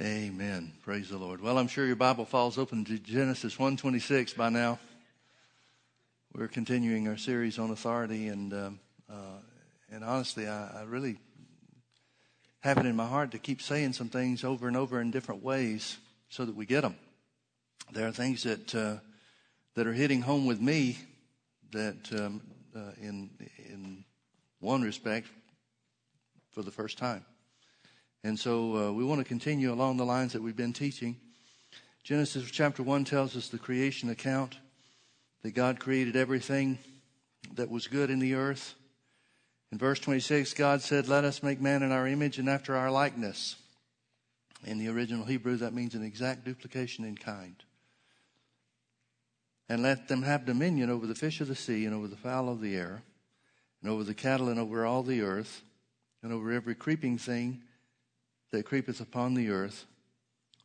Amen. Praise the Lord. Well, I'm sure your Bible falls open to Genesis 1:26 by now. We're continuing our series on authority, and um, uh, and honestly, I, I really have it in my heart to keep saying some things over and over in different ways so that we get them. There are things that uh, that are hitting home with me that, um, uh, in in one respect, for the first time. And so uh, we want to continue along the lines that we've been teaching. Genesis chapter 1 tells us the creation account that God created everything that was good in the earth. In verse 26, God said, Let us make man in our image and after our likeness. In the original Hebrew, that means an exact duplication in kind. And let them have dominion over the fish of the sea and over the fowl of the air and over the cattle and over all the earth and over every creeping thing that creepeth upon the earth.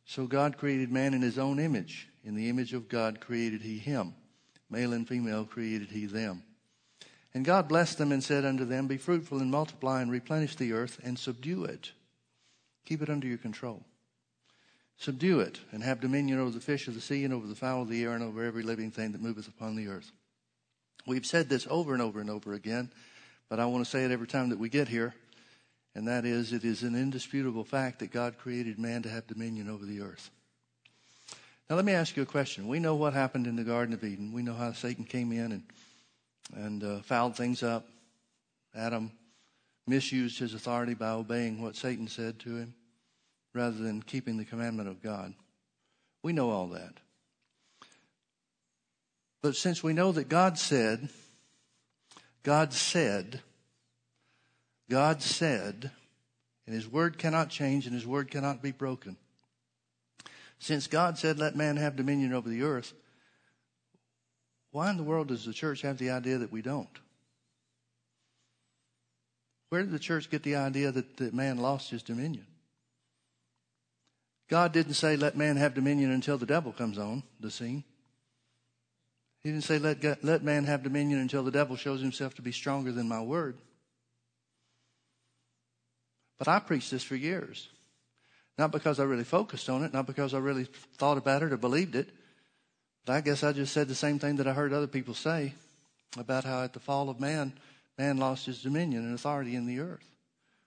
So God created man in his own image. In the image of God created he him. Male and female created he them. And God blessed them and said unto them, Be fruitful and multiply and replenish the earth and subdue it. Keep it under your control. Subdue it and have dominion over the fish of the sea and over the fowl of the air and over every living thing that moveth upon the earth. We've said this over and over and over again, but I want to say it every time that we get here and that is it is an indisputable fact that God created man to have dominion over the earth. Now, let me ask you a question. We know what happened in the Garden of Eden. We know how Satan came in and, and uh, fouled things up. Adam misused his authority by obeying what Satan said to him rather than keeping the commandment of God. We know all that. But since we know that God said, God said, God said, and His word cannot change and His word cannot be broken. Since God said, let man have dominion over the earth, why in the world does the church have the idea that we don't? Where did the church get the idea that, that man lost his dominion? God didn't say, let man have dominion until the devil comes on the scene. He didn't say, let, let man have dominion until the devil shows himself to be stronger than my word. But I preached this for years. Not because I really focused on it, not because I really thought about it or believed it, but I guess I just said the same thing that I heard other people say about how at the fall of man, man lost his dominion and authority in the earth.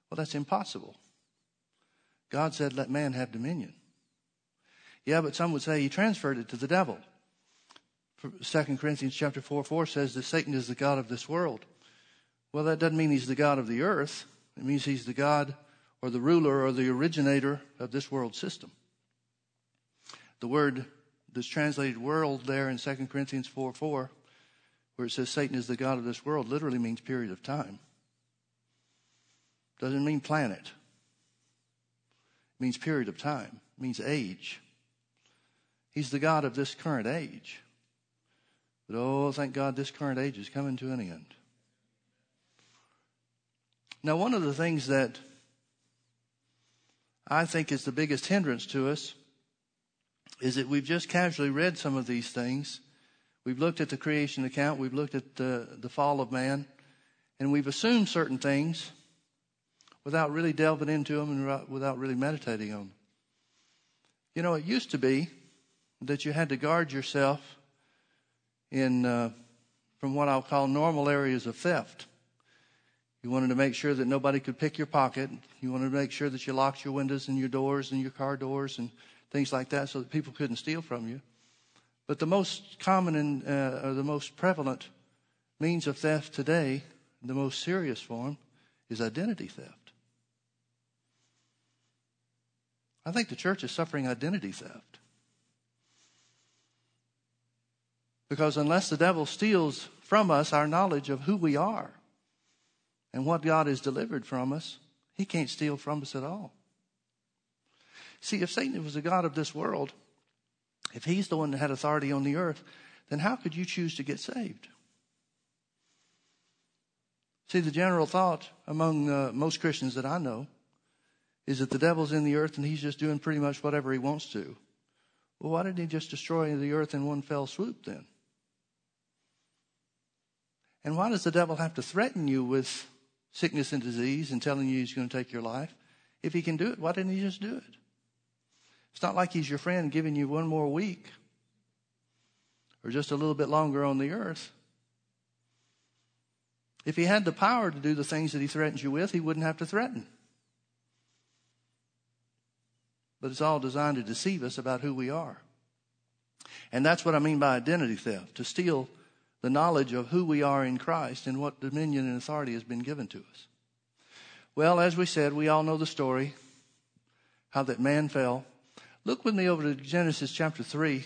Well, that's impossible. God said, let man have dominion. Yeah, but some would say he transferred it to the devil. 2 Corinthians chapter 4, 4 says that Satan is the God of this world. Well, that doesn't mean he's the God of the earth. It means he's the God or the ruler or the originator of this world system. The word that's translated world there in 2 Corinthians 4 4, where it says Satan is the God of this world, literally means period of time. Doesn't mean planet. It means period of time. It means age. He's the God of this current age. But oh, thank God this current age is coming to an end. Now, one of the things that I think is the biggest hindrance to us is that we've just casually read some of these things. We've looked at the creation account, we've looked at the, the fall of man, and we've assumed certain things without really delving into them and without really meditating on them. You know, it used to be that you had to guard yourself in uh, from what I'll call normal areas of theft. You wanted to make sure that nobody could pick your pocket. You wanted to make sure that you locked your windows and your doors and your car doors and things like that so that people couldn't steal from you. But the most common and uh, or the most prevalent means of theft today, the most serious form, is identity theft. I think the church is suffering identity theft. Because unless the devil steals from us our knowledge of who we are, and what God has delivered from us, he can't steal from us at all. See, if Satan was the God of this world, if he's the one that had authority on the earth, then how could you choose to get saved? See, the general thought among uh, most Christians that I know is that the devil's in the earth and he's just doing pretty much whatever he wants to. Well, why didn't he just destroy the earth in one fell swoop then? And why does the devil have to threaten you with sickness and disease and telling you he's going to take your life. If he can do it, why didn't he just do it? It's not like he's your friend giving you one more week or just a little bit longer on the earth. If he had the power to do the things that he threatens you with, he wouldn't have to threaten. But it's all designed to deceive us about who we are. And that's what I mean by identity theft to steal the knowledge of who we are in Christ and what dominion and authority has been given to us. Well, as we said, we all know the story how that man fell. Look with me over to Genesis chapter 3.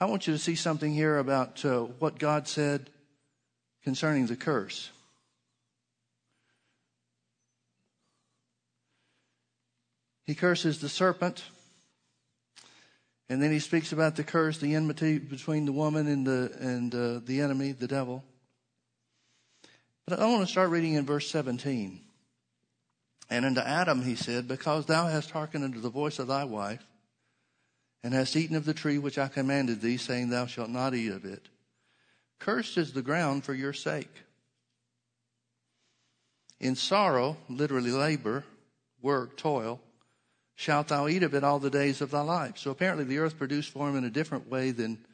I want you to see something here about uh, what God said concerning the curse. He curses the serpent and then he speaks about the curse, the enmity between the woman and the, and uh, the enemy, the devil. But I want to start reading in verse 17. And unto Adam he said, Because thou hast hearkened unto the voice of thy wife, and hast eaten of the tree which I commanded thee, saying, Thou shalt not eat of it, cursed is the ground for your sake. In sorrow, literally labor, work, toil, shalt thou eat of it all the days of thy life. So apparently the earth produced for him in a different way than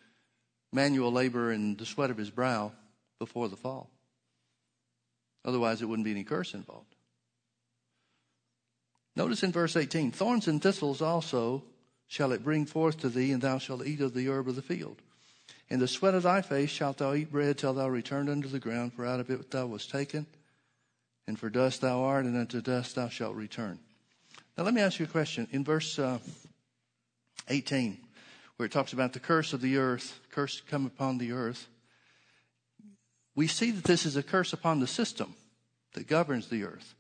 manual labor and the sweat of his brow before the fall. Otherwise, it wouldn't be any curse involved. Notice in verse 18 thorns and thistles also shall it bring forth to thee, and thou shalt eat of the herb of the field. In the sweat of thy face shalt thou eat bread till thou return unto the ground, for out of it thou wast taken, and for dust thou art, and unto dust thou shalt return. Now, let me ask you a question. In verse uh, 18, where it talks about the curse of the earth, curse come upon the earth, we see that this is a curse upon the system that governs the earth.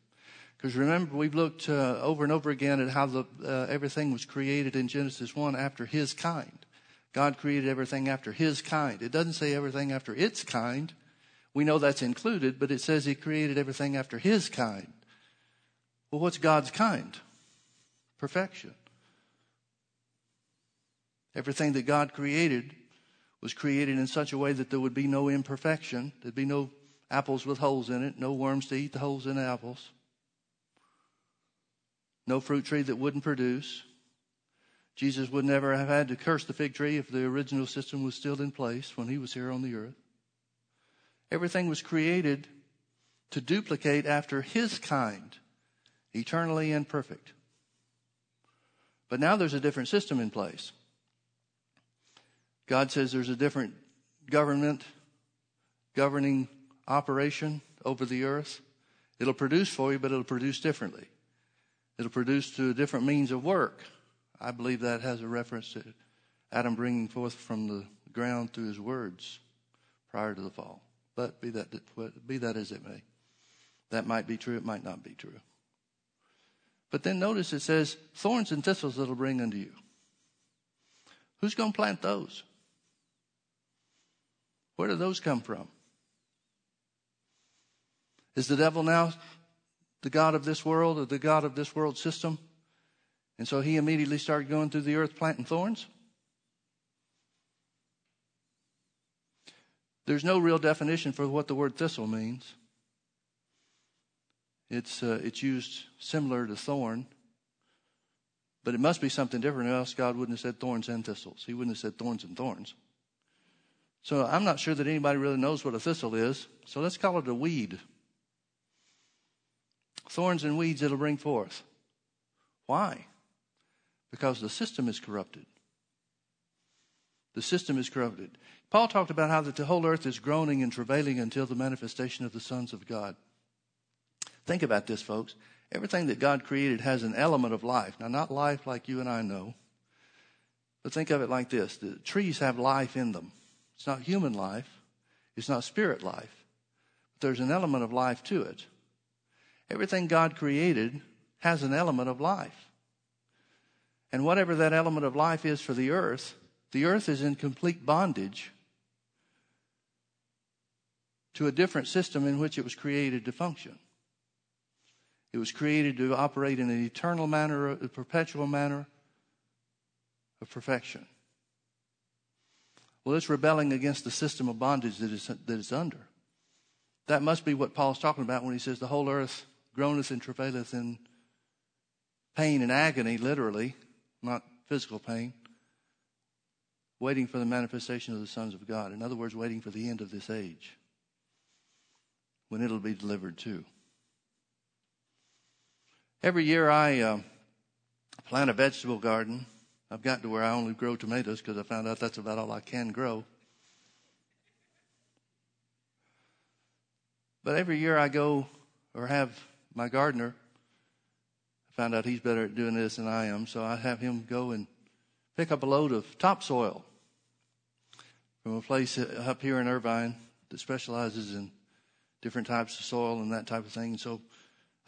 Because remember, we've looked uh, over and over again at how the, uh, everything was created in Genesis 1 after his kind. God created everything after his kind. It doesn't say everything after its kind. We know that's included, but it says he created everything after his kind. Well, what's God's kind? Perfection. Everything that God created was created in such a way that there would be no imperfection. There'd be no apples with holes in it, no worms to eat the holes in the apples, no fruit tree that wouldn't produce. Jesus would never have had to curse the fig tree if the original system was still in place when he was here on the earth. Everything was created to duplicate after his kind, eternally and perfect. But now there's a different system in place. God says there's a different government, governing operation over the earth. It'll produce for you, but it'll produce differently. It'll produce through different means of work. I believe that has a reference to Adam bringing forth from the ground through his words prior to the fall. But be that, be that as it may. That might be true, it might not be true. But then notice it says, thorns and thistles that'll bring unto you. Who's going to plant those? Where do those come from? Is the devil now the God of this world or the God of this world system? And so he immediately started going through the earth planting thorns? There's no real definition for what the word thistle means. It's, uh, it's used similar to thorn, but it must be something different, or else God wouldn't have said thorns and thistles. He wouldn't have said thorns and thorns. So I'm not sure that anybody really knows what a thistle is, so let's call it a weed. Thorns and weeds it'll bring forth. Why? Because the system is corrupted. The system is corrupted. Paul talked about how that the whole earth is groaning and travailing until the manifestation of the sons of God. Think about this, folks. Everything that God created has an element of life. Now, not life like you and I know, but think of it like this the trees have life in them. It's not human life, it's not spirit life, but there's an element of life to it. Everything God created has an element of life. And whatever that element of life is for the earth, the earth is in complete bondage to a different system in which it was created to function. It was created to operate in an eternal manner, a perpetual manner of perfection. Well, it's rebelling against the system of bondage that it's, that it's under. That must be what Paul's talking about when he says the whole earth groaneth and travaileth in pain and agony, literally, not physical pain, waiting for the manifestation of the sons of God. In other words, waiting for the end of this age when it'll be delivered too. Every year I uh, plant a vegetable garden. I've gotten to where I only grow tomatoes because I found out that's about all I can grow. But every year I go or have my gardener, I found out he's better at doing this than I am, so I have him go and pick up a load of topsoil from a place up here in Irvine that specializes in different types of soil and that type of thing. So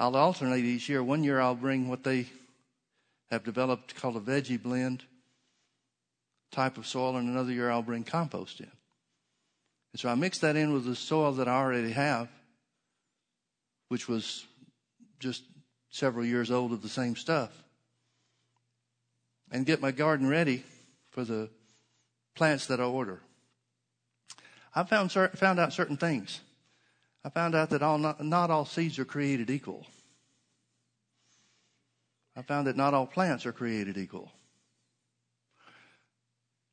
I'll alternate each year. One year I'll bring what they have developed called a veggie blend type of soil, and another year I'll bring compost in. And so I mix that in with the soil that I already have, which was just several years old of the same stuff, and get my garden ready for the plants that I order. I found found out certain things. I found out that all not, not all seeds are created equal. I found that not all plants are created equal.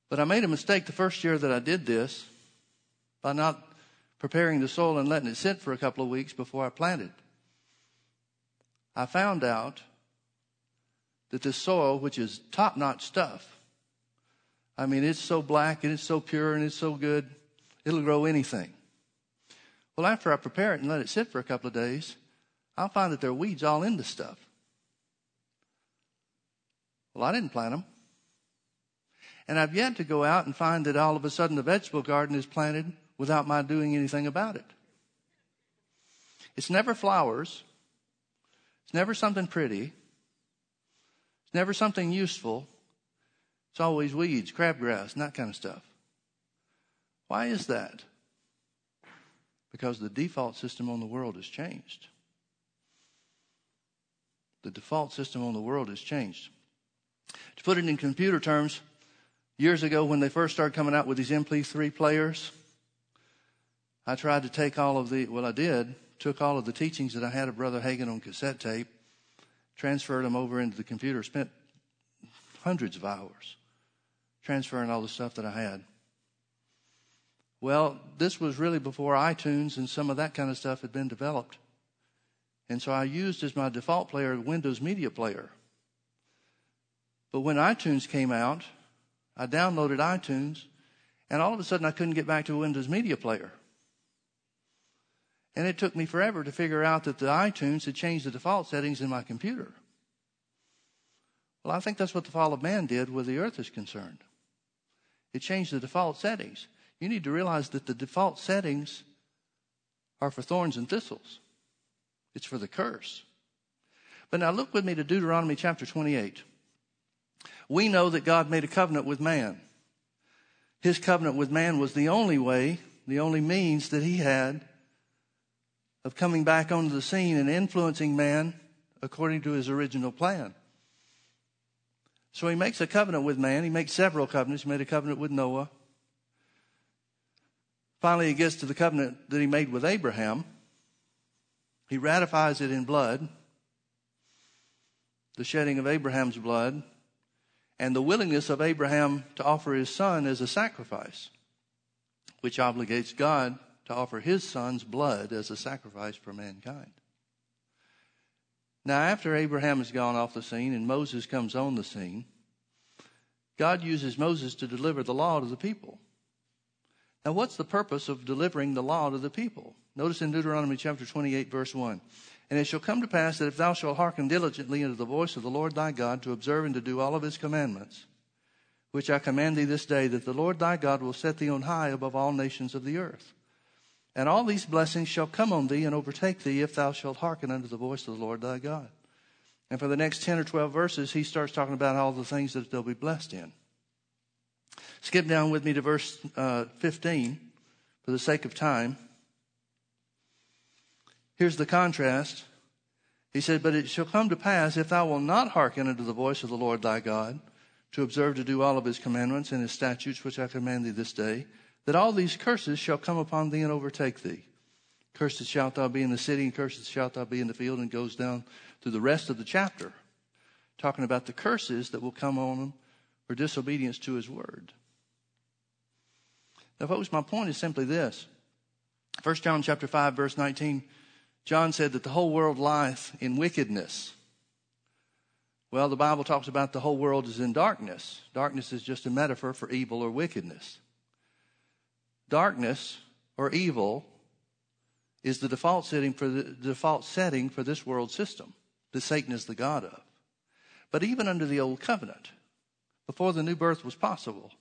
But I made a mistake the first year that I did this by not preparing the soil and letting it sit for a couple of weeks before I planted. I found out that this soil, which is top notch stuff, I mean, it's so black and it's so pure and it's so good, it'll grow anything. Well, after I prepare it and let it sit for a couple of days, I'll find that there are weeds all in the stuff. Well, I didn't plant them. And I've yet to go out and find that all of a sudden the vegetable garden is planted without my doing anything about it. It's never flowers. It's never something pretty. It's never something useful. It's always weeds, crabgrass, and that kind of stuff. Why is that? Because the default system on the world has changed. The default system on the world has changed. To put it in computer terms, years ago when they first started coming out with these MP3 players, I tried to take all of the, well, I did, took all of the teachings that I had of Brother Hagin on cassette tape, transferred them over into the computer, spent hundreds of hours transferring all the stuff that I had. Well, this was really before iTunes and some of that kind of stuff had been developed. And so I used as my default player Windows Media Player. But when iTunes came out, I downloaded iTunes, and all of a sudden I couldn't get back to Windows Media Player. And it took me forever to figure out that the iTunes had changed the default settings in my computer. Well, I think that's what the fall of man did where the earth is concerned. It changed the default settings you need to realize that the default settings are for thorns and thistles. It's for the curse. But now look with me to Deuteronomy chapter 28. We know that God made a covenant with man. His covenant with man was the only way, the only means that he had of coming back onto the scene and influencing man according to his original plan. So he makes a covenant with man. He makes several covenants. He made a covenant with Noah. Finally, he gets to the covenant that he made with Abraham. He ratifies it in blood, the shedding of Abraham's blood, and the willingness of Abraham to offer his son as a sacrifice, which obligates God to offer his son's blood as a sacrifice for mankind. Now, after Abraham has gone off the scene and Moses comes on the scene, God uses Moses to deliver the law to the people. Now, what's the purpose of delivering the law to the people? Notice in Deuteronomy chapter 28, verse 1. And it shall come to pass that if thou shalt hearken diligently unto the voice of the Lord thy God to observe and to do all of his commandments, which I command thee this day, that the Lord thy God will set thee on high above all nations of the earth. And all these blessings shall come on thee and overtake thee if thou shalt hearken unto the voice of the Lord thy God. And for the next 10 or 12 verses, he starts talking about all the things that they'll be blessed in. Skip down with me to verse uh, 15 for the sake of time. Here's the contrast. He said, But it shall come to pass, if thou wilt not hearken unto the voice of the Lord thy God, to observe to do all of his commandments and his statutes which I command thee this day, that all these curses shall come upon thee and overtake thee. Cursed shalt thou be in the city, and cursed shalt thou be in the field, and goes down through the rest of the chapter, talking about the curses that will come on them or disobedience to his word. Now, folks, my point is simply this. 1 John chapter 5, verse 19, John said that the whole world lieth in wickedness. Well, the Bible talks about the whole world is in darkness. Darkness is just a metaphor for evil or wickedness. Darkness or evil is the default setting for the default setting for this world system that Satan is the God of. But even under the old covenant, before the new birth was possible,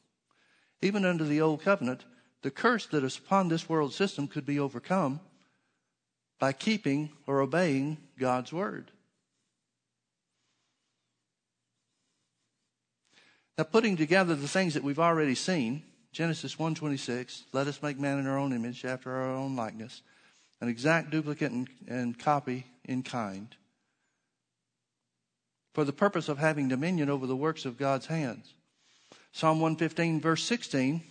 even under the old covenant, the curse that is upon this world system could be overcome by keeping or obeying God's word. Now putting together the things that we've already seen, Genesis 1:26, let us make man in our own image after our own likeness, an exact duplicate and, and copy in kind, for the purpose of having dominion over the works of God's hands. Psalm 115 verse 16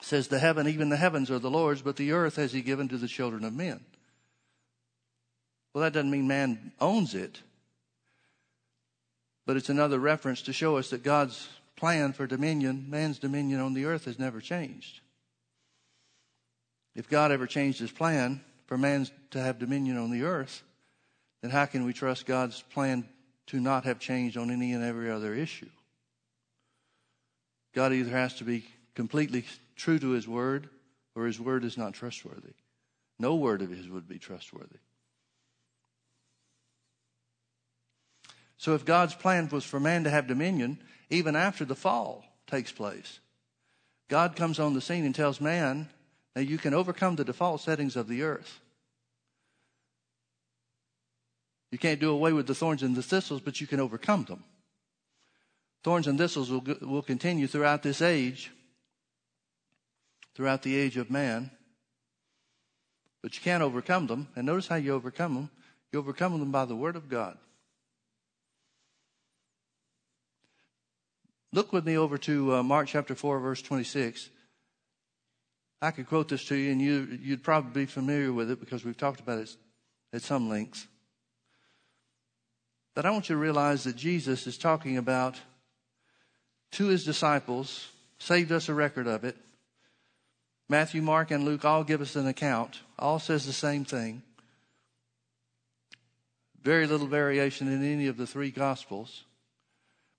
says, The heaven, even the heavens are the Lord's, but the earth has he given to the children of men. Well, that doesn't mean man owns it, but it's another reference to show us that God's plan for dominion, man's dominion on the earth, has never changed. If God ever changed his plan for man to have dominion on the earth, then how can we trust God's plan to not have changed on any and every other issue? God either has to be completely true to his word or his word is not trustworthy. No word of his would be trustworthy. So if God's plan was for man to have dominion, even after the fall takes place, God comes on the scene and tells man, now you can overcome the default settings of the earth. You can't do away with the thorns and the thistles, but you can overcome them. Thorns and thistles will, will continue throughout this age, throughout the age of man. But you can't overcome them. And notice how you overcome them. You overcome them by the Word of God. Look with me over to uh, Mark chapter 4, verse 26. I could quote this to you, and you, you'd probably be familiar with it because we've talked about it at some lengths. But I want you to realize that Jesus is talking about to his disciples, saved us a record of it. Matthew, Mark, and Luke all give us an account. All says the same thing. Very little variation in any of the three gospels.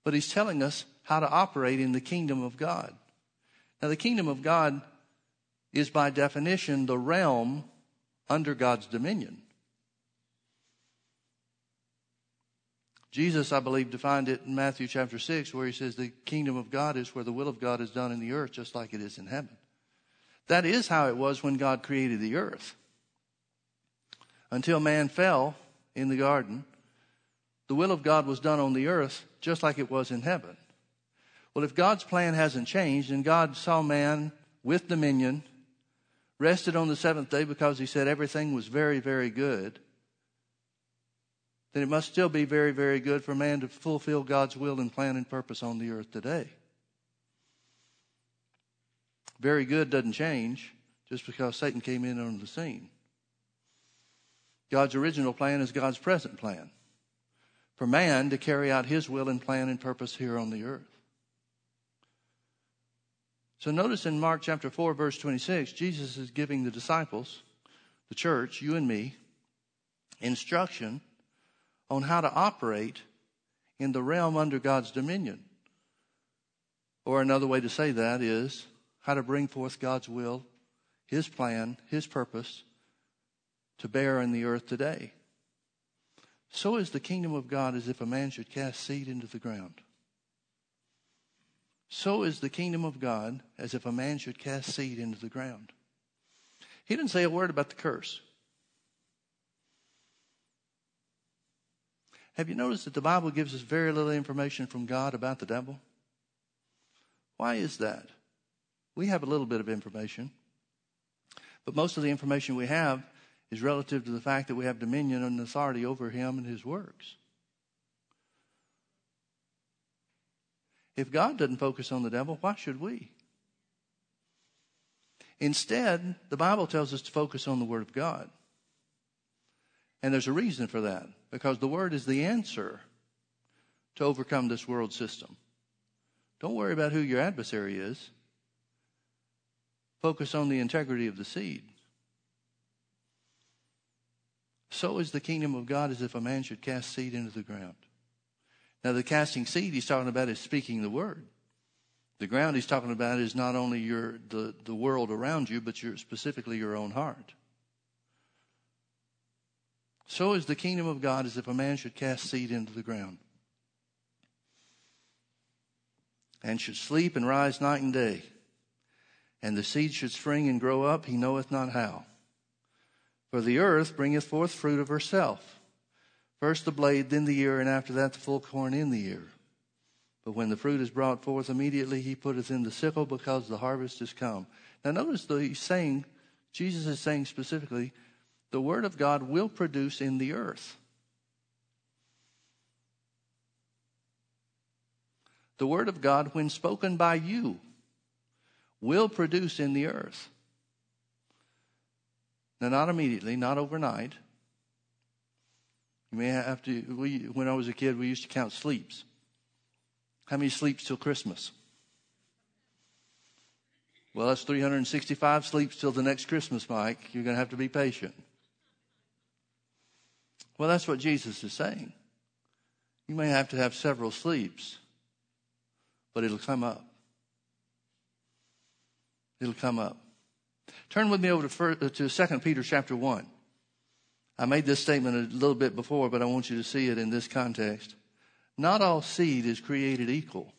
But he's telling us how to operate in the kingdom of God. Now, the kingdom of God is by definition the realm under God's dominion. Jesus, I believe, defined it in Matthew chapter 6, where he says the kingdom of God is where the will of God is done in the earth, just like it is in heaven. That is how it was when God created the earth. Until man fell in the garden, the will of God was done on the earth, just like it was in heaven. Well, if God's plan hasn't changed, and God saw man with dominion, rested on the seventh day because he said everything was very, very good, then it must still be very, very good for man to fulfill God's will and plan and purpose on the earth today. Very good doesn't change just because Satan came in on the scene. God's original plan is God's present plan for man to carry out his will and plan and purpose here on the earth. So notice in Mark chapter 4, verse 26, Jesus is giving the disciples, the church, you and me, instruction on how to operate in the realm under God's dominion. Or another way to say that is how to bring forth God's will, His plan, His purpose to bear in the earth today. So is the kingdom of God as if a man should cast seed into the ground. So is the kingdom of God as if a man should cast seed into the ground. He didn't say a word about the curse. Have you noticed that the Bible gives us very little information from God about the devil? Why is that? We have a little bit of information, but most of the information we have is relative to the fact that we have dominion and authority over him and his works. If God doesn't focus on the devil, why should we? Instead, the Bible tells us to focus on the Word of God. And there's a reason for that because the Word is the answer to overcome this world system, Don't worry about who your adversary is. Focus on the integrity of the seed. So is the kingdom of God as if a man should cast seed into the ground. Now, the casting seed he's talking about is speaking the word. The ground he's talking about is not only your the, the world around you, but your, specifically your own heart. So is the kingdom of God as if a man should cast seed into the ground. And should sleep and rise night and day. And the seed should spring and grow up, he knoweth not how. For the earth bringeth forth fruit of herself. First the blade, then the ear, and after that the full corn in the ear. But when the fruit is brought forth, immediately he putteth in the sickle because the harvest is come. Now notice the saying, Jesus is saying specifically, the word of God will produce in the earth. The word of God, when spoken by you, will produce in the earth. Now, not immediately, not overnight. You may have to, we, when I was a kid, we used to count sleeps. How many sleeps till Christmas? Well, that's 365 sleeps till the next Christmas, Mike. You're going to have to be patient. Well, that's what Jesus is saying. You may have to have several sleeps, but it'll come up. It'll come up. Turn with me over to, uh, to 2 Peter chapter 1. I made this statement a little bit before, but I want you to see it in this context. Not all seed is created equal.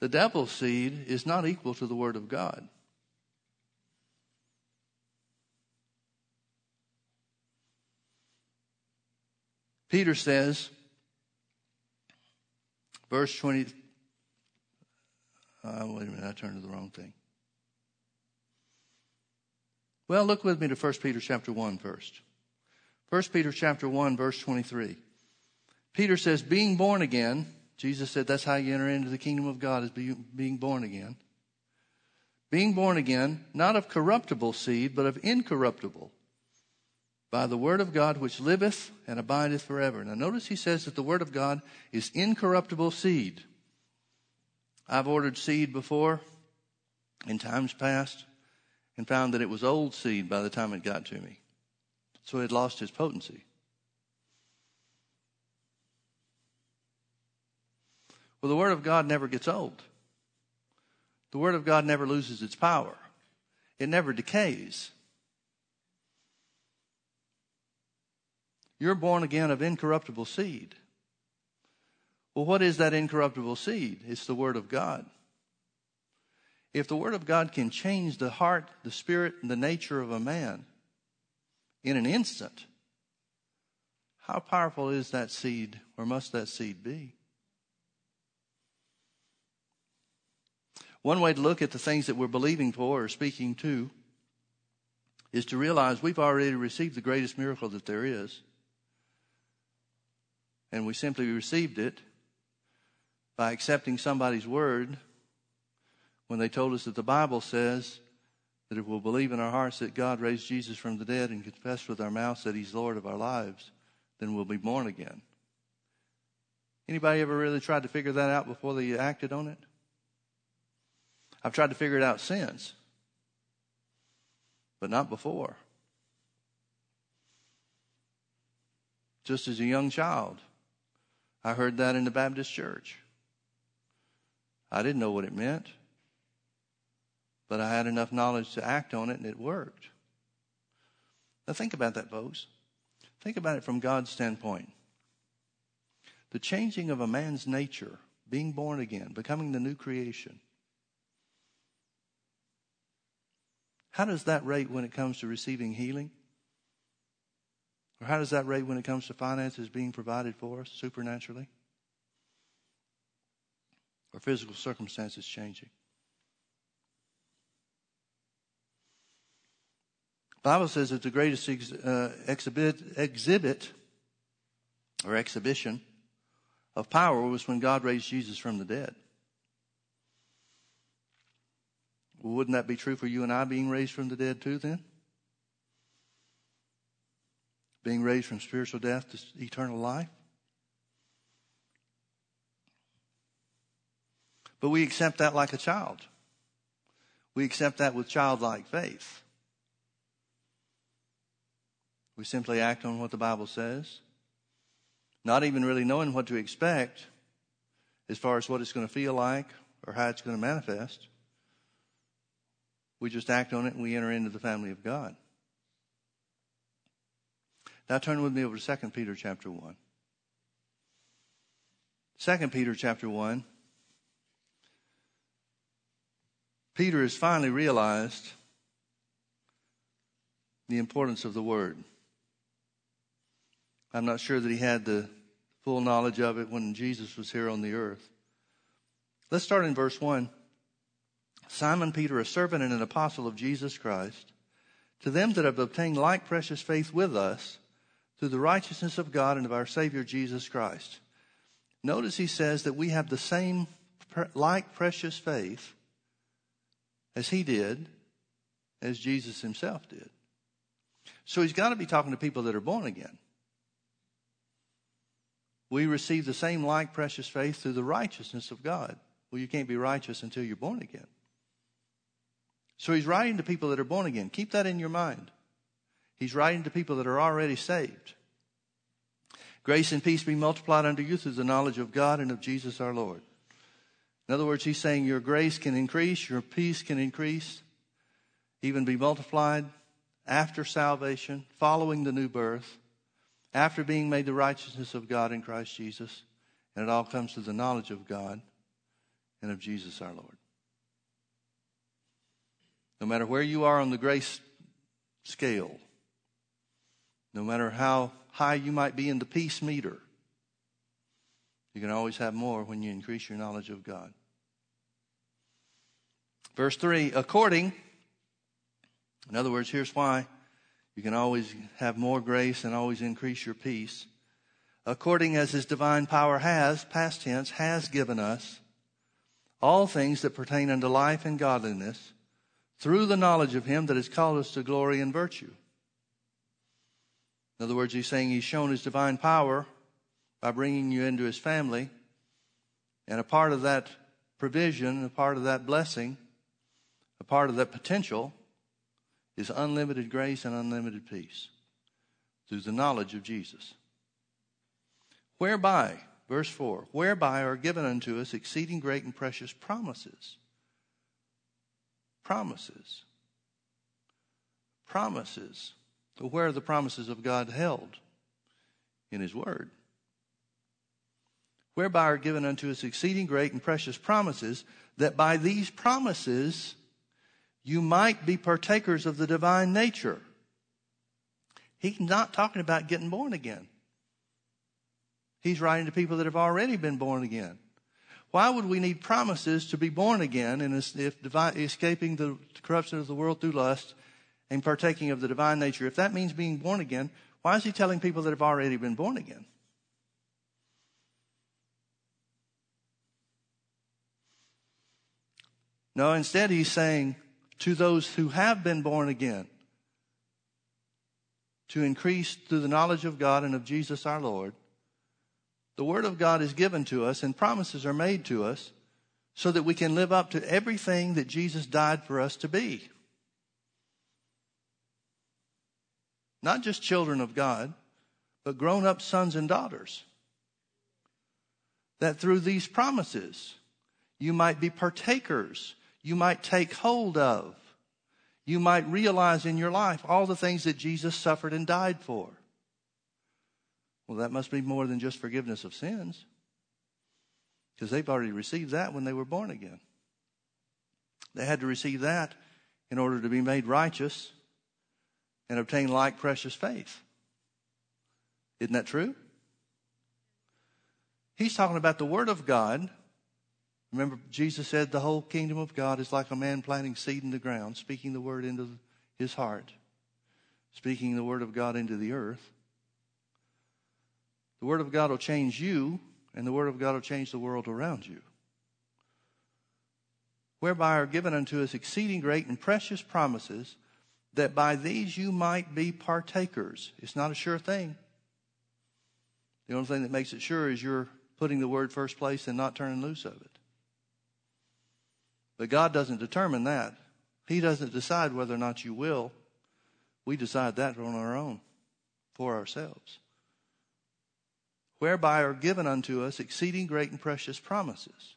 The devil's seed is not equal to the Word of God. Peter says, verse 20. Uh, wait a minute, I turned to the wrong thing. Well, look with me to 1 Peter chapter 1 first. 1 Peter chapter 1, verse 23. Peter says, being born again, Jesus said that's how you enter into the kingdom of God is being born again. Being born again, not of corruptible seed, but of incorruptible by the word of God which liveth and abideth forever. Now notice he says that the word of God is incorruptible seed. I've ordered seed before in times past and found that it was old seed by the time it got to me. So it had lost its potency. Well, the Word of God never gets old. The Word of God never loses its power. It never decays. You're born again of incorruptible seed. Well, what is that incorruptible seed? It's the Word of God. If the Word of God can change the heart, the spirit, and the nature of a man in an instant, how powerful is that seed, or must that seed be? One way to look at the things that we're believing for or speaking to is to realize we've already received the greatest miracle that there is and we simply received it by accepting somebody's word when they told us that the Bible says that if we'll believe in our hearts that God raised Jesus from the dead and confess with our mouths that He's Lord of our lives, then we'll be born again. Anybody ever really tried to figure that out before they acted on it? I've tried to figure it out since, but not before. Just as a young child, I heard that in the Baptist church. I didn't know what it meant, but I had enough knowledge to act on it and it worked. Now think about that, folks. Think about it from God's standpoint. The changing of a man's nature, being born again, becoming the new creation. How does that rate when it comes to receiving healing? Or how does that rate when it comes to finances being provided for us supernaturally? Or physical circumstances changing? The Bible says that the greatest ex, uh, exhibit, exhibit or exhibition of power was when God raised Jesus from the dead. Well, wouldn't that be true for you and I being raised from the dead too then? Being raised from spiritual death to eternal life? But we accept that like a child. We accept that with childlike faith. We simply act on what the Bible says, not even really knowing what to expect as far as what it's going to feel like or how it's going to manifest. We just act on it and we enter into the family of God. Now turn with me over to 2 Peter chapter 1. 2 Peter chapter 1. Peter has finally realized the importance of the word. I'm not sure that he had the full knowledge of it when Jesus was here on the earth. Let's start in verse 1. Simon Peter, a servant and an apostle of Jesus Christ, to them that have obtained like precious faith with us through the righteousness of God and of our Savior Jesus Christ. Notice he says that we have the same like precious faith as he did, as Jesus himself did. So he's got to be talking to people that are born again. We receive the same like precious faith through the righteousness of God. Well, you can't be righteous until you're born again. So he's writing to people that are born again. Keep that in your mind. He's writing to people that are already saved. Grace and peace be multiplied unto you through the knowledge of God and of Jesus our Lord. In other words, he's saying your grace can increase, your peace can increase, even be multiplied after salvation, following the new birth, after being made the righteousness of God in Christ Jesus. And it all comes to the knowledge of God and of Jesus our Lord. No matter where you are on the grace scale, no matter how high you might be in the peace meter, you can always have more when you increase your knowledge of God. Verse 3 according, in other words, here's why you can always have more grace and always increase your peace. According as his divine power has, past tense, has given us all things that pertain unto life and godliness through the knowledge of him that has called us to glory and virtue. In other words, he's saying he's shown his divine power by bringing you into his family. And a part of that provision, a part of that blessing, a part of that potential is unlimited grace and unlimited peace through the knowledge of Jesus. Whereby, verse 4, whereby are given unto us exceeding great and precious promises promises. Promises. But where are the promises of God held? In His Word. Whereby are given unto us exceeding great and precious promises, that by these promises you might be partakers of the divine nature. He's not talking about getting born again. He's writing to people that have already been born again. Why would we need promises to be born again and if escaping the corruption of the world through lust and partaking of the divine nature? If that means being born again, why is he telling people that have already been born again? No, instead he's saying to those who have been born again to increase through the knowledge of God and of Jesus our Lord the Word of God is given to us and promises are made to us so that we can live up to everything that Jesus died for us to be. Not just children of God, but grown up sons and daughters. That through these promises, you might be partakers, you might take hold of, you might realize in your life all the things that Jesus suffered and died for. Well, that must be more than just forgiveness of sins. Because they've already received that when they were born again. They had to receive that in order to be made righteous and obtain like precious faith. Isn't that true? He's talking about the Word of God. Remember, Jesus said the whole kingdom of God is like a man planting seed in the ground, speaking the Word into his heart, speaking the Word of God into the earth. The Word of God will change you, and the Word of God will change the world around you. Whereby are given unto us exceeding great and precious promises, that by these you might be partakers. It's not a sure thing. The only thing that makes it sure is you're putting the Word first place and not turning loose of it. But God doesn't determine that. He doesn't decide whether or not you will. We decide that on our own for ourselves. Whereby are given unto us exceeding great and precious promises.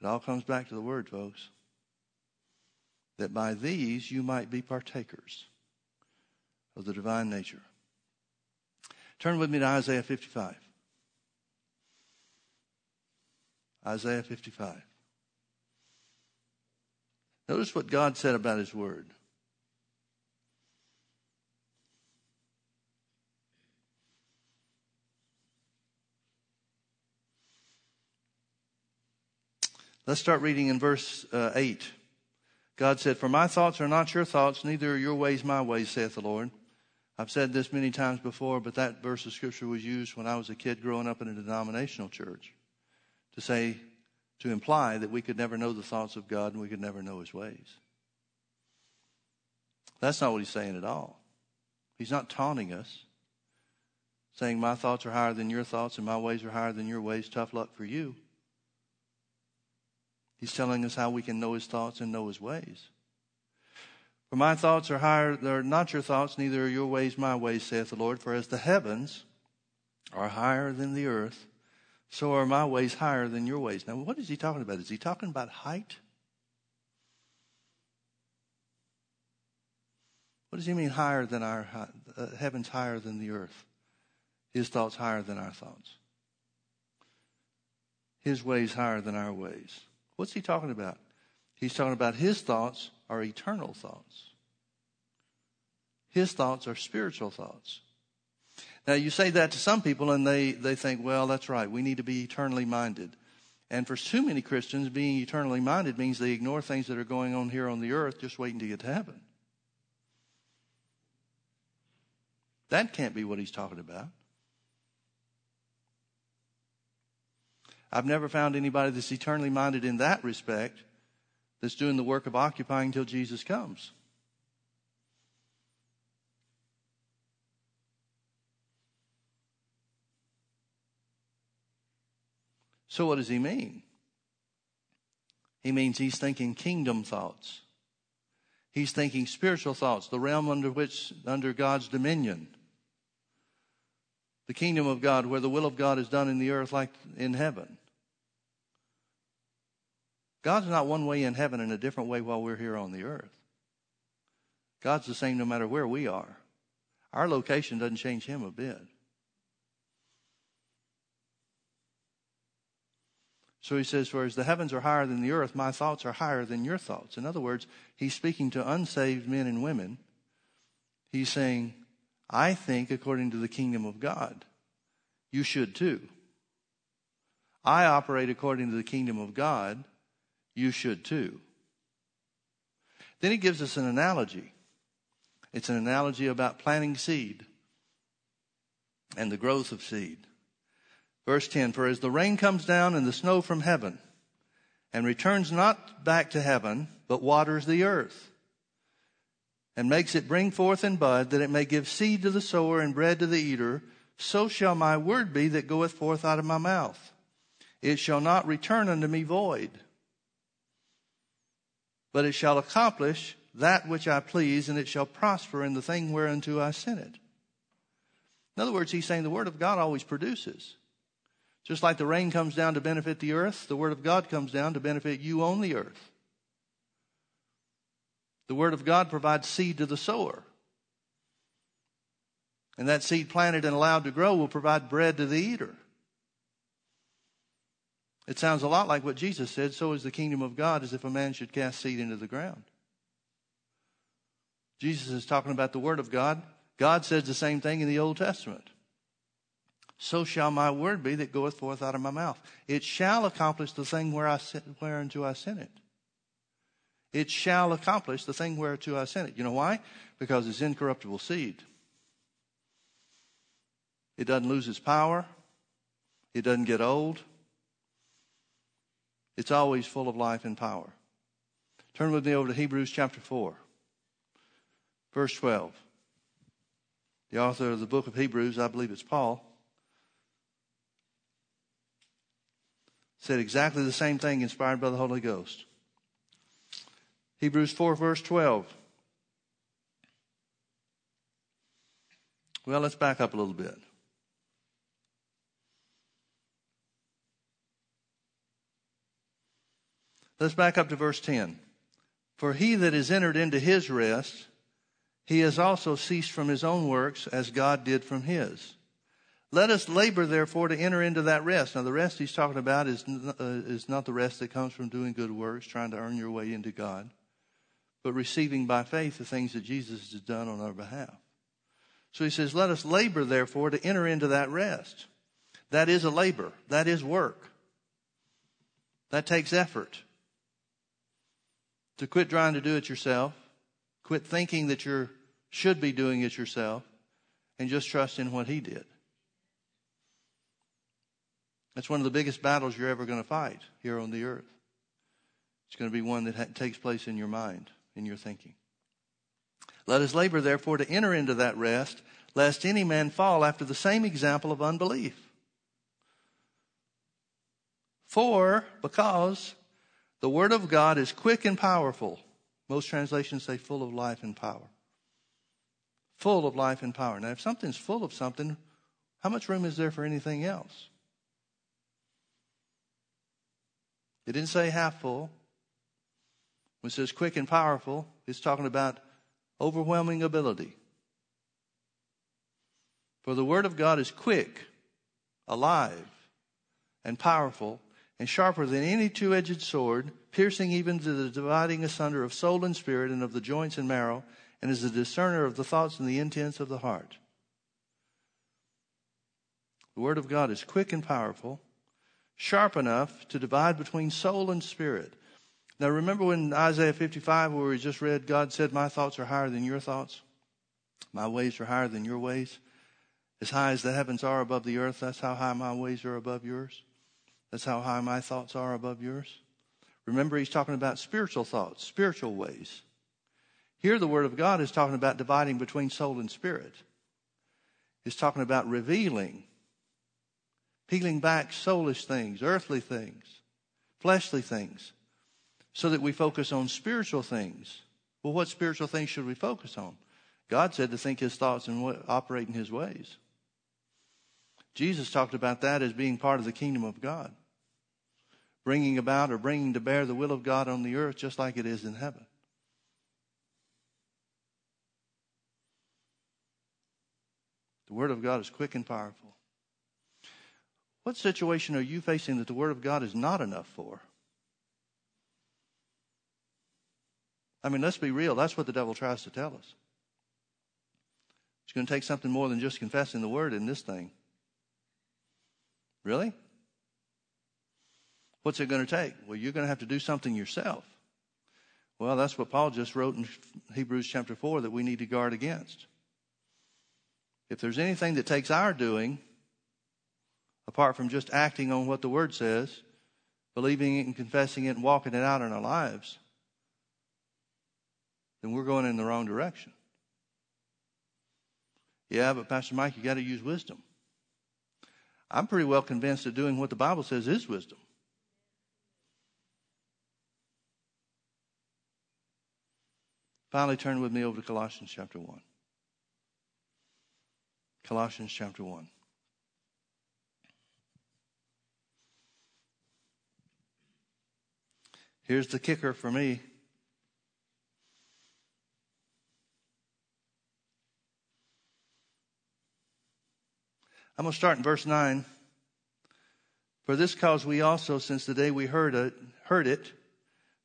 It all comes back to the word, folks. That by these you might be partakers of the divine nature. Turn with me to Isaiah 55. Isaiah 55. Notice what God said about His Word. Let's start reading in verse uh, 8. God said, For my thoughts are not your thoughts, neither are your ways my ways, saith the Lord. I've said this many times before, but that verse of scripture was used when I was a kid growing up in a denominational church to say, to imply that we could never know the thoughts of God and we could never know his ways. That's not what he's saying at all. He's not taunting us, saying, My thoughts are higher than your thoughts and my ways are higher than your ways. Tough luck for you. He's telling us how we can know his thoughts and know his ways. For my thoughts are higher, they're not your thoughts, neither are your ways my ways, saith the Lord. For as the heavens are higher than the earth, so are my ways higher than your ways. Now, what is he talking about? Is he talking about height? What does he mean higher than our uh, heavens higher than the earth? His thoughts higher than our thoughts. His ways higher than our ways. What's he talking about? He's talking about his thoughts are eternal thoughts. His thoughts are spiritual thoughts. Now, you say that to some people, and they, they think, well, that's right. We need to be eternally minded. And for too many Christians, being eternally minded means they ignore things that are going on here on the earth just waiting to get to heaven. That can't be what he's talking about. I've never found anybody that's eternally minded in that respect that's doing the work of occupying until Jesus comes. So, what does he mean? He means he's thinking kingdom thoughts. He's thinking spiritual thoughts, the realm under which, under God's dominion. The kingdom of God, where the will of God is done in the earth like in heaven. God's not one way in heaven and a different way while we're here on the earth. God's the same no matter where we are. Our location doesn't change him a bit. So he says, Whereas the heavens are higher than the earth, my thoughts are higher than your thoughts. In other words, he's speaking to unsaved men and women. He's saying, I think according to the kingdom of God. You should too. I operate according to the kingdom of God you should too. Then he gives us an analogy. It's an analogy about planting seed and the growth of seed. Verse 10 For as the rain comes down and the snow from heaven, and returns not back to heaven, but waters the earth, and makes it bring forth and bud, that it may give seed to the sower and bread to the eater, so shall my word be that goeth forth out of my mouth. It shall not return unto me void but it shall accomplish that which I please, and it shall prosper in the thing whereunto I sent it. In other words, he's saying the Word of God always produces. Just like the rain comes down to benefit the earth, the Word of God comes down to benefit you on the earth. The Word of God provides seed to the sower. And that seed planted and allowed to grow will provide bread to the eater. It sounds a lot like what Jesus said so is the kingdom of God as if a man should cast seed into the ground. Jesus is talking about the Word of God. God says the same thing in the Old Testament. So shall my word be that goeth forth out of my mouth. It shall accomplish the thing where I whereunto I sent it. It shall accomplish the thing whereunto I sent it. You know why? Because it's incorruptible seed. It doesn't lose its power. It doesn't get old. It's always full of life and power. Turn with me over to Hebrews chapter 4, verse 12. The author of the book of Hebrews, I believe it's Paul, said exactly the same thing inspired by the Holy Ghost. Hebrews 4, verse 12. Well, let's back up a little bit. Let's back up to verse 10. For he that is entered into his rest, he has also ceased from his own works as God did from his. Let us labor, therefore, to enter into that rest. Now, the rest he's talking about is, uh, is not the rest that comes from doing good works, trying to earn your way into God, but receiving by faith the things that Jesus has done on our behalf. So he says, Let us labor, therefore, to enter into that rest. That is a labor, that is work. That takes effort. To quit trying to do it yourself, quit thinking that you should be doing it yourself, and just trust in what he did. That's one of the biggest battles you're ever going to fight here on the earth. It's going to be one that ha- takes place in your mind, in your thinking. Let us labor, therefore, to enter into that rest, lest any man fall after the same example of unbelief. For, because the Word of God is quick and powerful. Most translations say full of life and power. Full of life and power. Now, if something's full of something, how much room is there for anything else? It didn't say half full. When it says quick and powerful, it's talking about overwhelming ability. For the Word of God is quick, alive, and powerful, and sharper than any two edged sword, piercing even to the dividing asunder of soul and spirit, and of the joints and marrow, and is a discerner of the thoughts and the intents of the heart. The Word of God is quick and powerful, sharp enough to divide between soul and spirit now, remember when Isaiah 55, where we just read, God said, My thoughts are higher than your thoughts, my ways are higher than your ways. As high as the heavens are above the earth, that's how high my ways are above yours. That's how high my thoughts are above yours. Remember, he's talking about spiritual thoughts, spiritual ways. Here, the Word of God is talking about dividing between soul and spirit. He's talking about revealing, peeling back soulish things, earthly things, fleshly things so that we focus on spiritual things. Well, what spiritual things should we focus on? God said to think his thoughts and operate in his ways. Jesus talked about that as being part of the kingdom of God, bringing about or bringing to bear the will of God on the earth just like it is in heaven. The Word of God is quick and powerful. What situation are you facing that the Word of God is not enough for? I mean, let's be real. That's what the devil tries to tell us. It's going to take something more than just confessing the word in this thing. Really? What's it going to take? Well, you're going to have to do something yourself. Well, that's what Paul just wrote in Hebrews chapter 4 that we need to guard against. If there's anything that takes our doing, apart from just acting on what the Word says, believing it and confessing it and walking it out in our lives, then we're going in the wrong direction. Yeah, but Pastor Mike, you got to use wisdom. I'm pretty well convinced that doing what the Bible says is wisdom. Finally, turn with me over to Colossians chapter 1. Colossians chapter 1. Here's the kicker for me. I'm going to start in verse 9. For this cause we also, since the day we heard it, heard it,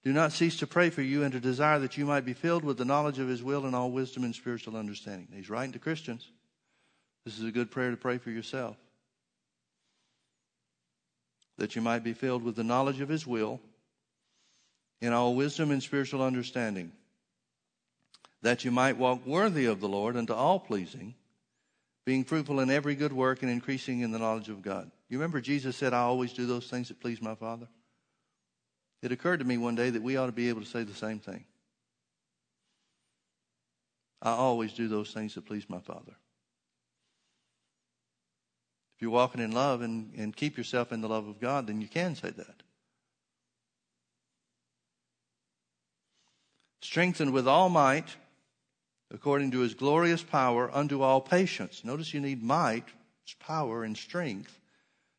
do not cease to pray for you and to desire that you might be filled with the knowledge of his will and all wisdom and spiritual understanding. He's writing to Christians. This is a good prayer to pray for yourself. That you might be filled with the knowledge of his will in all wisdom and spiritual understanding. That you might walk worthy of the Lord unto all pleasing being fruitful in every good work and increasing in the knowledge of God. You remember Jesus said, I always do those things that please my Father? It occurred to me one day that we ought to be able to say the same thing. I always do those things that please my Father. If you're walking in love and, and keep yourself in the love of God, then you can say that. strengthened with all might, according to his glorious power, unto all patience. Notice you need might, power, and strength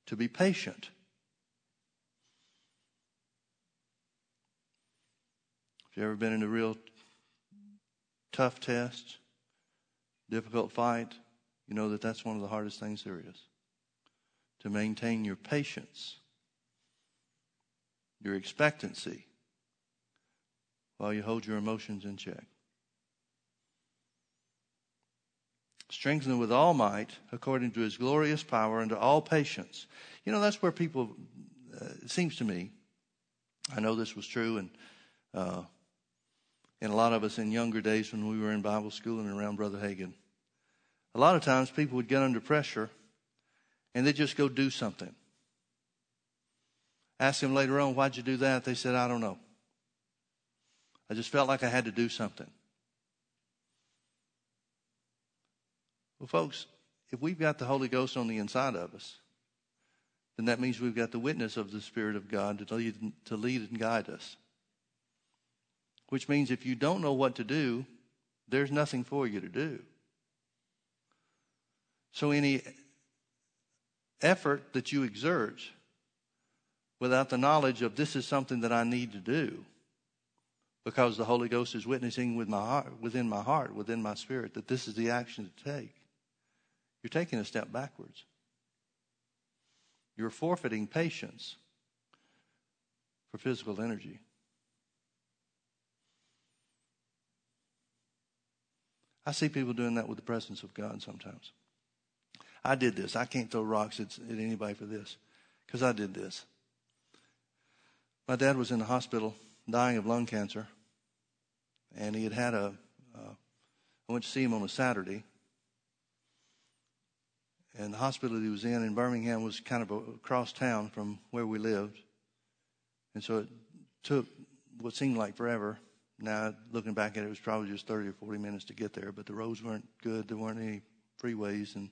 to be patient. You ever been in a real tough test, difficult fight? You know that that's one of the hardest things there is. To maintain your patience, your expectancy, while you hold your emotions in check. strengthened with all might according to his glorious power unto all patience. You know, that's where people, uh, it seems to me, I know this was true, and uh, and a lot of us in younger days when we were in Bible school and around Brother Hagin, a lot of times people would get under pressure and they'd just go do something. Ask them later on, why'd you do that? They said, I don't know. I just felt like I had to do something. Well, folks, if we've got the Holy Ghost on the inside of us, then that means we've got the witness of the Spirit of God to lead, to lead and guide us. Which means if you don't know what to do, there's nothing for you to do. So any effort that you exert without the knowledge of this is something that I need to do, because the Holy Ghost is witnessing with my heart, within my heart, within my spirit, that this is the action to take, you're taking a step backwards. You're forfeiting patience for physical energy. I see people doing that with the presence of God sometimes. I did this. I can't throw rocks at, at anybody for this because I did this. My dad was in the hospital dying of lung cancer, and he had had a. Uh, I went to see him on a Saturday, and the hospital he was in in Birmingham was kind of across town from where we lived. And so it took what seemed like forever. Now, looking back at it, it was probably just 30 or 40 minutes to get there, but the roads weren't good. There weren't any freeways and,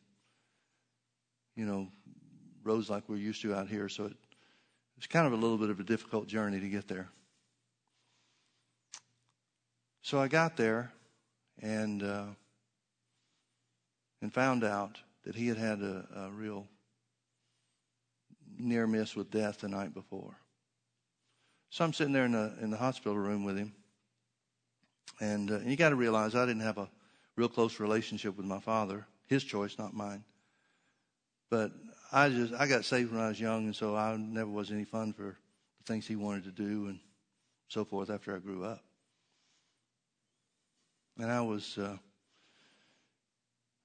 you know, roads like we're used to out here. So it, was kind of a little bit of a difficult journey to get there. So I got there and, uh, and found out that he had had a, a real near miss with death the night before. So I'm sitting there in the in the hospital room with him, and, uh, and you got to realize I didn't have a real close relationship with my father. His choice, not mine. But I just I got saved when I was young, and so I never was any fun for the things he wanted to do and so forth after I grew up. And I was uh,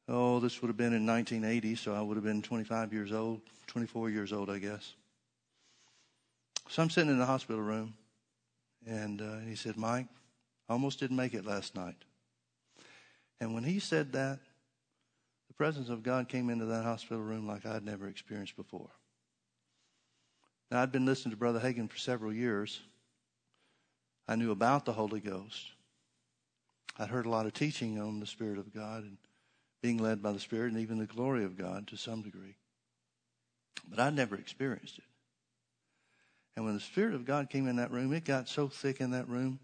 oh, this would have been in 1980, so I would have been 25 years old, 24 years old, I guess. So I'm sitting in the hospital room, and uh, he said, Mike, almost didn't make it last night. And when he said that, the presence of God came into that hospital room like I'd never experienced before. Now, I'd been listening to Brother Hagin for several years. I knew about the Holy Ghost. I'd heard a lot of teaching on the Spirit of God and being led by the Spirit and even the glory of God to some degree. But I'd never experienced it. And when the Spirit of God came in that room, it got so thick in that room,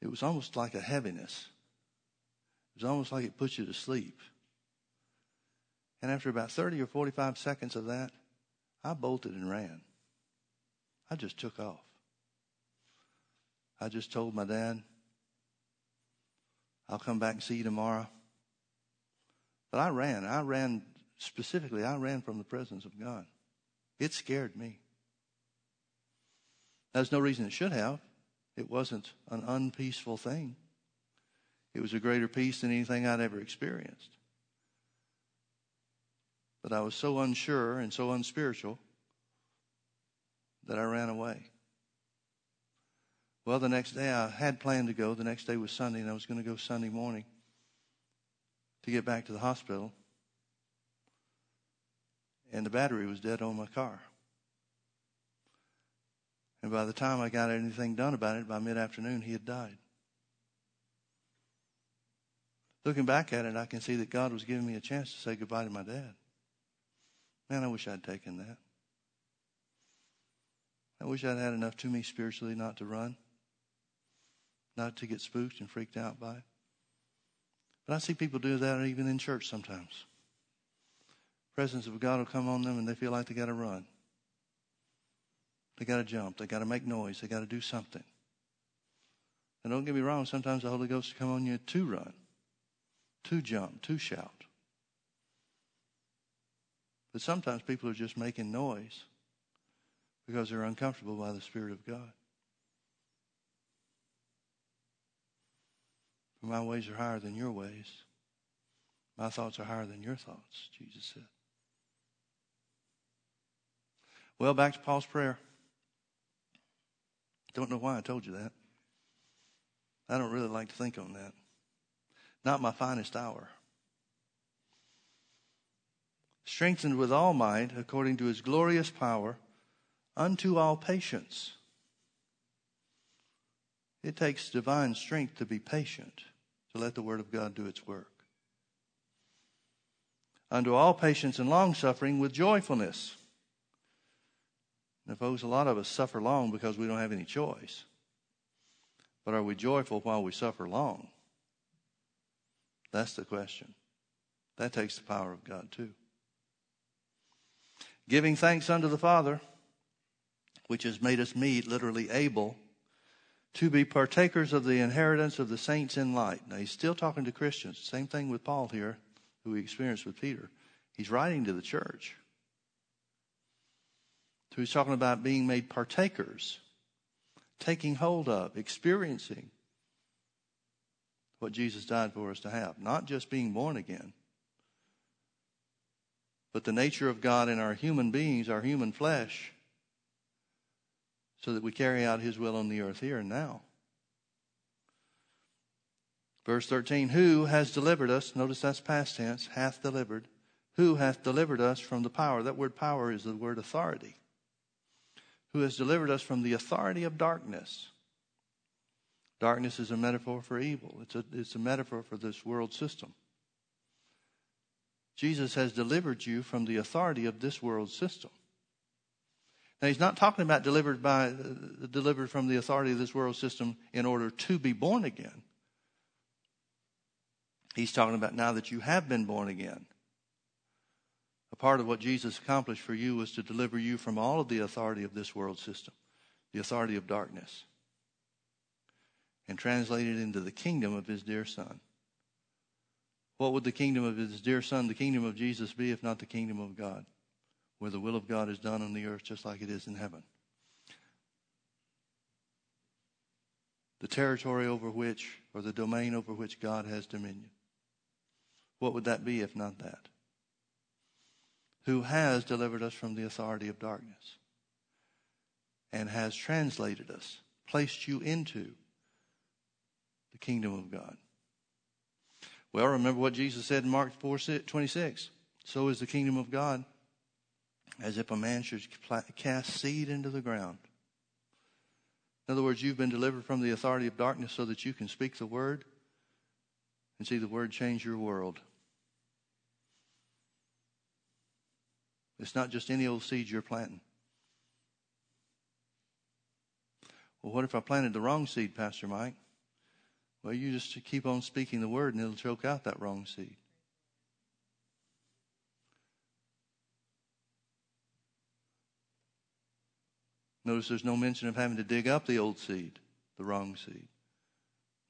it was almost like a heaviness. It was almost like it put you to sleep. And after about 30 or 45 seconds of that, I bolted and ran. I just took off. I just told my dad, I'll come back and see you tomorrow. But I ran. I ran specifically, I ran from the presence of God. It scared me. There's no reason it should have. It wasn't an unpeaceful thing. It was a greater peace than anything I'd ever experienced. But I was so unsure and so unspiritual that I ran away. Well, the next day I had planned to go. The next day was Sunday, and I was going to go Sunday morning to get back to the hospital. And the battery was dead on my car. And by the time I got anything done about it, by mid afternoon, he had died. Looking back at it, I can see that God was giving me a chance to say goodbye to my dad. Man, I wish I'd taken that. I wish I'd had enough to me spiritually not to run. not to get spooked and freaked out by it. But I see people do that even in church sometimes. Presence of God will come on them and they feel like they got to run. They got to jump. They got to make noise. They got to do something. And don't get me wrong, sometimes the Holy Ghost will come on you to run, to jump, to shout. But sometimes people are just making noise because they're uncomfortable by the Spirit of God. My ways are higher than your ways. My thoughts are higher than your thoughts, Jesus said. Well, back to Paul's prayer. Don't know why I told you that. I don't really like to think on that. Not my finest hour. Strengthened with all might, according to his glorious power, unto all patience. It takes divine strength to be patient, to let the Word of God do its work. Unto all patience and long suffering with joyfulness. Now, folks, a lot of us suffer long because we don't have any choice. But are we joyful while we suffer long? That's the question. That takes the power of God, too. Giving thanks unto the Father, which has made us meet, literally able, to be partakers of the inheritance of the saints in light. Now, he's still talking to Christians. Same thing with Paul here, who we experienced with Peter. He's writing to the church. So he's talking about being made partakers taking hold of, experiencing what Jesus died for us to have. Not just being born again, but the nature of God in our human beings, our human flesh, so that we carry out His will on the earth here and now. Verse 13, who has delivered us, notice that's past tense, hath delivered, who hath delivered us from the power. That word power is the word authority who has delivered us from the authority of darkness. Darkness is a metaphor for evil, it's a, it's a metaphor for this world system. Jesus has delivered you from the authority of this world system. Now, he's not talking about delivered by uh, delivered from the authority of this world system in order to be born again. He's talking about now that you have been born again. Part of what Jesus accomplished for you was to deliver you from all of the authority of this world system, the authority of darkness, and translate it into the kingdom of his dear Son. What would the kingdom of his dear Son, the kingdom of Jesus, be if not the kingdom of God, where the will of God is done on the earth just like it is in heaven? The territory over which, or the domain over which God has dominion. What would that be if not that? Who has delivered us from the authority of darkness and has translated us, placed you into the kingdom of God. Well, remember what Jesus said in Mark 4 26. So is the kingdom of God as if a man should cast seed into the ground. In other words, you've been delivered from the authority of darkness so that you can speak the word and see the word change your world. It's not just any old seed you're planting. Well, what if I planted the wrong seed, Pastor Mike? Well, you just keep on speaking the word and it'll choke out that wrong seed. Notice there's no mention of having to dig up the old seed, the wrong seed.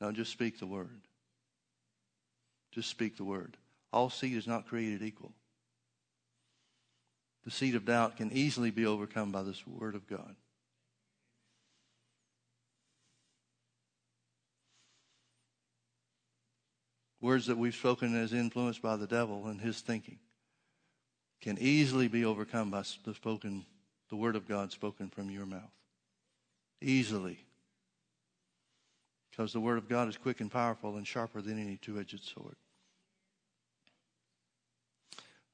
Now just speak the word. Just speak the word. All seed is not created equal the seed of doubt can easily be overcome by this Word of God. Words that we've spoken as influenced by the devil and his thinking can easily be overcome by the spoken, the Word of God spoken from your mouth. Easily. Because the Word of God is quick and powerful and sharper than any two edged sword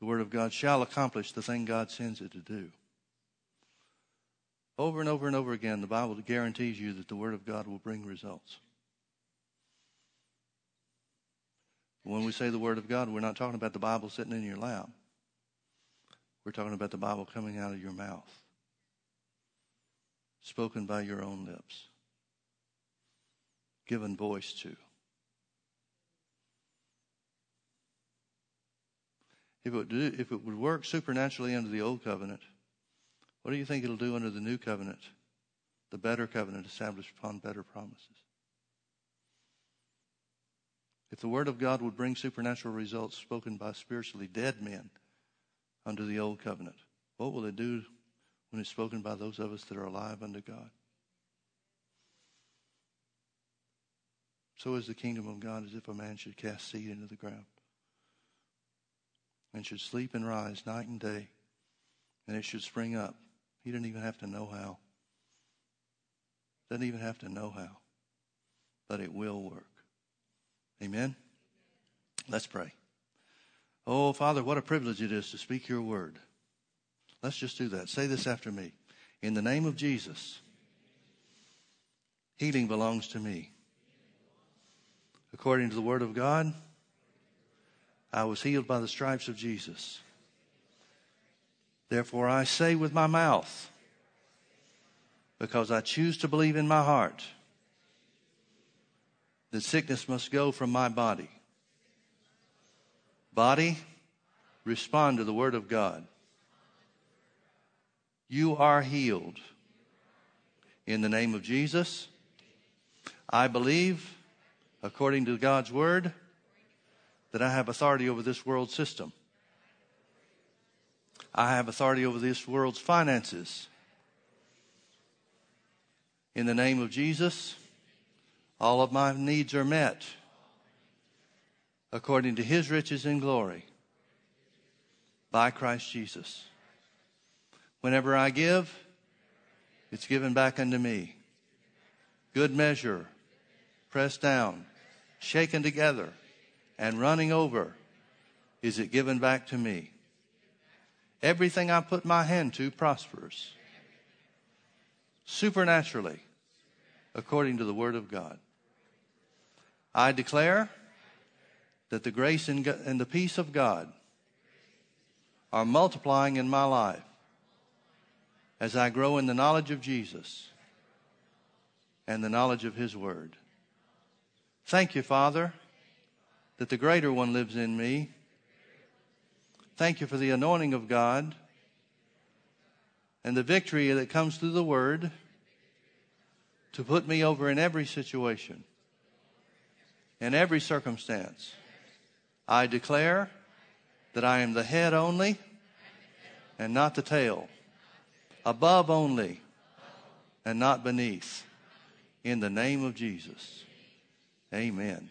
the Word of God shall accomplish the thing God sends it to do. Over and over and over again, the Bible guarantees you that the Word of God will bring results. When we say the Word of God, we're not talking about the Bible sitting in your lap. We're talking about the Bible coming out of your mouth, spoken by your own lips. given voice to. If it, would do, if it would work supernaturally under the old covenant, what do you think it'll do under the new covenant? The better covenant established upon better promises. If the Word of God would bring supernatural results spoken by spiritually dead men under the old covenant, what will it do when it's spoken by those of us that are alive unto God? So is the kingdom of God as if a man should cast seed into the ground and should sleep and rise night and day, and it should spring up. He didn't even have to know how. Doesn't even have to know how, but it will work. Amen? Let's pray. Oh, Father, what a privilege it is to speak your word. Let's just do that. Say this after me. In the name of Jesus, healing belongs to me. According to the word of God, I was healed by the stripes of Jesus. Therefore, I say with my mouth, because I choose to believe in my heart that sickness must go from my body. Body, respond to the word of God. You are healed. In the name of Jesus, I believe, according to God's word, that I have authority over this world system. I have authority over this world's finances. In the name of Jesus, all of my needs are met according to his riches and glory by Christ Jesus. Whenever I give, it's given back unto me. Good measure, pressed down, shaken together and running over is it given back to me. Everything I put my hand to prospers supernaturally according to the Word of God. I declare that the grace and the peace of God are multiplying in my life as I grow in the knowledge of Jesus and the knowledge of His Word. Thank you, Father that the greater one lives in me. Thank you for the anointing of God and the victory that comes through the word to put me over in every situation, in every circumstance. I declare that I am the head only and not the tail, above only and not beneath. In the name of Jesus. Amen.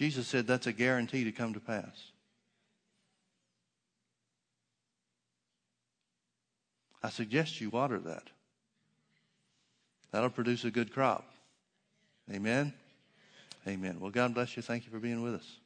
Jesus said that's a guarantee to come to pass. I suggest you water that. That'll produce a good crop. Amen. Amen. Well, God bless you. Thank you for being with us.